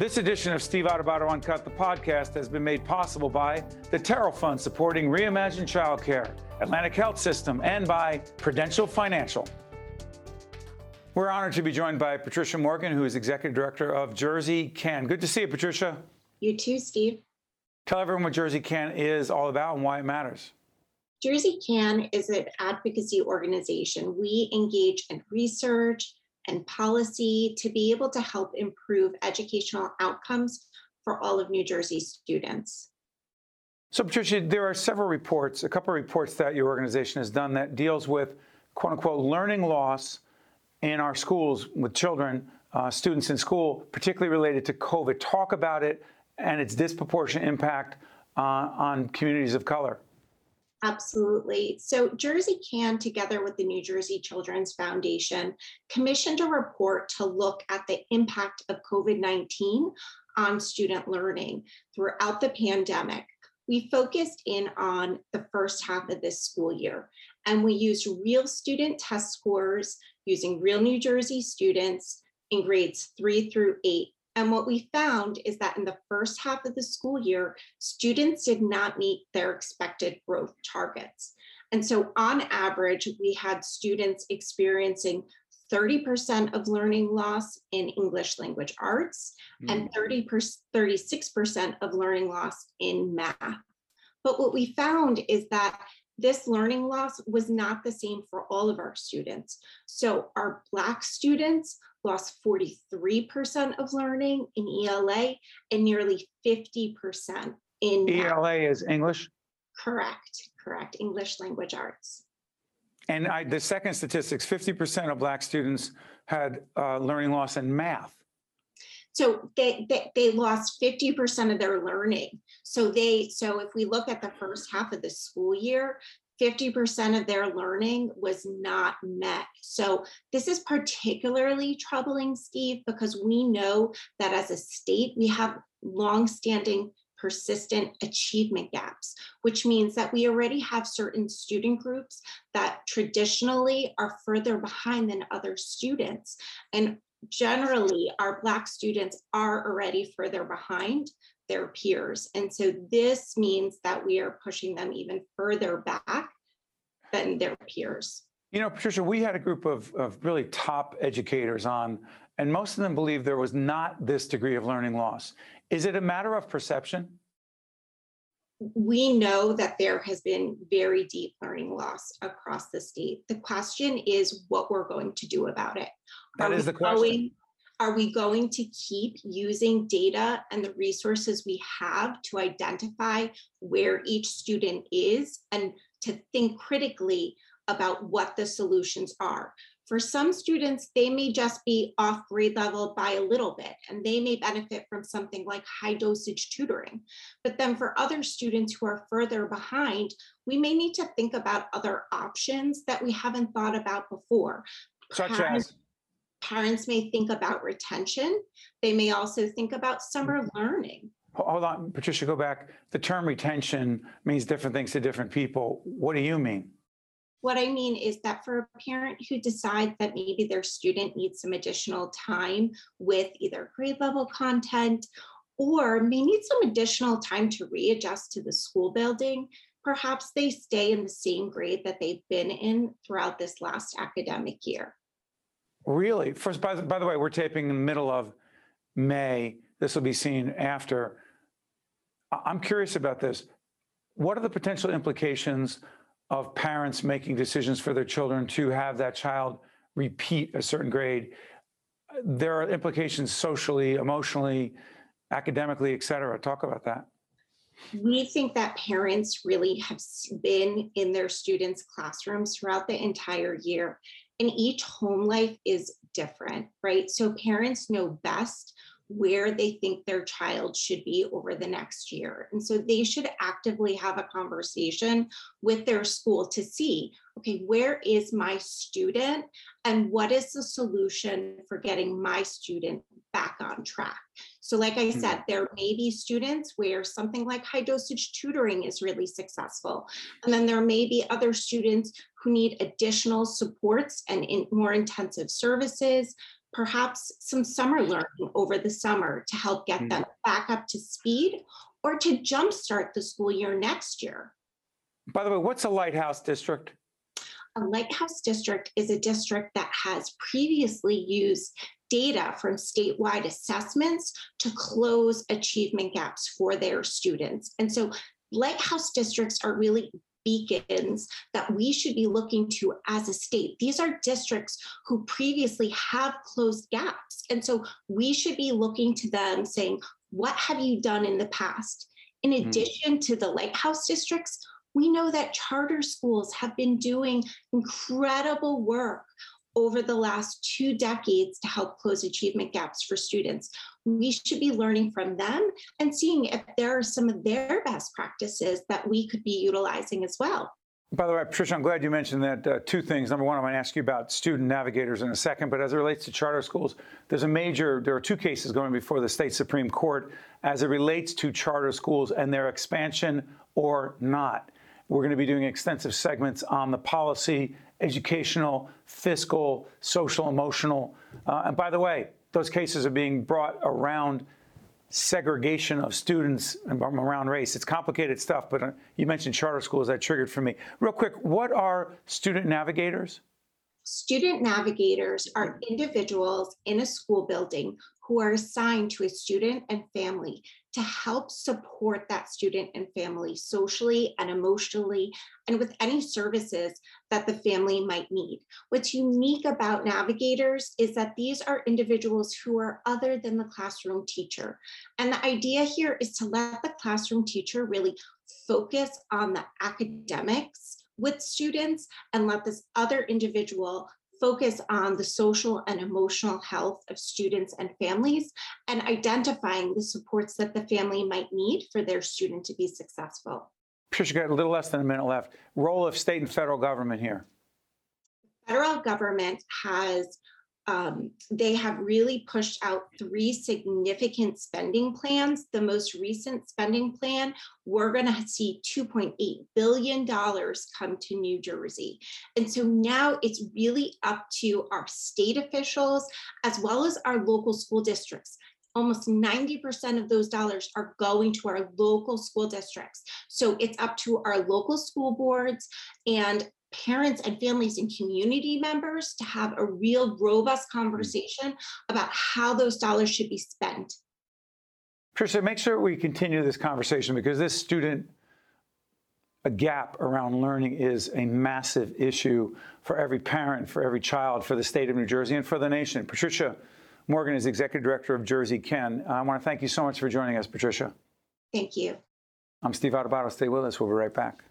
This edition of Steve Adubato Uncut, the podcast, has been made possible by the Turrell Fund supporting Reimagine Childcare, Atlantic Health System, and by Prudential Financial. We're honored to be joined by Patricia Morgan, who is Executive Director of Jersey Can. Good to see you, Patricia. You too, Steve. Tell everyone what Jersey Can is all about and why it matters. Jersey Can is an advocacy organization. We engage in research and policy to be able to help improve educational outcomes for all of New Jersey students. So, Patricia, there are several reports, a couple of reports that your organization has done that deals with quote unquote learning loss in our schools with children, uh, students in school, particularly related to COVID. Talk about it and its disproportionate impact uh, on communities of color. Absolutely. So, Jersey Can, together with the New Jersey Children's Foundation, commissioned a report to look at the impact of COVID 19 on student learning throughout the pandemic. We focused in on the first half of this school year, and we used real student test scores using real New Jersey students in grades three through eight and what we found is that in the first half of the school year, students did not meet their expected growth targets. And so, on average, we had students experiencing 30% of learning loss in English language arts mm. and 30 36% of learning loss in math. But what we found is that this learning loss was not the same for all of our students. So, our Black students lost 43% of learning in ELA and nearly 50% in ELA is English? Correct, correct. English language arts. And I, the second statistics 50% of Black students had uh, learning loss in math. So they, they, they lost 50% of their learning. So they so if we look at the first half of the school year, 50% of their learning was not met. So, this is particularly troubling, Steve, because we know that as a state, we have longstanding persistent achievement gaps, which means that we already have certain student groups that traditionally are further behind than other students. And generally, our Black students are already further behind their peers. And so this means that we are pushing them even further back than their peers. You know, Patricia, we had a group of, of really top educators on, and most of them believe there was not this degree of learning loss. Is it a matter of perception? We know that there has been very deep learning loss across the state. The question is what we're going to do about it. That are is the question. Going, are we going to keep using data and the resources we have to identify where each student is and to think critically about what the solutions are? For some students, they may just be off grade level by a little bit, and they may benefit from something like high dosage tutoring. But then for other students who are further behind, we may need to think about other options that we haven't thought about before. Such as? parents may think about retention. They may also think about summer learning. Hold on, Patricia, go back. The term retention means different things to different people. What do you mean? What I mean is that for a parent who decides that maybe their student needs some additional time with either grade level content or may need some additional time to readjust to the school building, perhaps they stay in the same grade that they've been in throughout this last academic year. Really? First, by the, by the way, we're taping in the middle of May. This will be seen after. I'm curious about this. What are the potential implications of parents making decisions for their children to have that child repeat a certain grade? There are implications socially, emotionally, academically, et cetera. Talk about that. We think that parents really have been in their students' classrooms throughout the entire year and each home life is different, right? So parents know best where they think their child should be over the next year. And so they should actively have a conversation with their school to see okay, where is my student and what is the solution for getting my student back on track? So, like I said, mm-hmm. there may be students where something like high dosage tutoring is really successful. And then there may be other students who need additional supports and in more intensive services perhaps some summer learning over the summer to help get mm. them back up to speed or to jumpstart the school year next year. By the way, what's a lighthouse district? A Lighthouse District is a district that has previously used data from statewide assessments to close achievement gaps for their students. And so Lighthouse districts are really beacons that we should be looking to as a state. These are districts who previously have closed gaps. And so we should be looking to them saying, what have you done in the past? In Hmm. addition to the Lighthouse districts, we know that charter schools have been doing incredible work over the last two decades to help close achievement gaps for students. We should be learning from them and seeing if there are some of their best practices that we could be utilizing as well. By the way, Patricia, I'm glad you mentioned that. Uh, two things. Number one, I'm going to ask you about student navigators in a second, but as it relates to charter schools, there's a major, there are two cases going before the state Supreme Court as it relates to charter schools and their expansion or not. We're going to be doing extensive segments on the policy, educational, fiscal, social, emotional. Uh, and by the way, those cases are being brought around segregation of students around race. It's complicated stuff, but uh, you mentioned charter schools that triggered for me. Real quick, what are student navigators? Student navigators are mm-hmm. individuals in a school building who are assigned to a student and family to help support that student and family socially and emotionally and with any services that the family might need. What's unique about navigators is that these are individuals who are other than the classroom teacher. And the idea here is to let the classroom teacher really focus on the academics with students and let this other individual focus on the social and emotional health of students and families and identifying the supports that the family might need for their student to be successful. Patricia, got a little less than a minute left. Role of state and federal government here. Federal government has um, they have really pushed out three significant spending plans. The most recent spending plan, we're going to see $2.8 billion come to New Jersey. And so now it's really up to our state officials as well as our local school districts. Almost 90% of those dollars are going to our local school districts. So it's up to our local school boards and parents and families and community members to have a real robust conversation about how those dollars should be spent. Patricia, make sure we continue this conversation because this student a gap around learning is a massive issue for every parent, for every child, for the state of New Jersey, and for the nation. Patricia Morgan is executive director of Jersey Can. I want to thank you so much for joining us, Patricia. Thank you. I'm Steve Adubato. Stay with us. We'll be right back.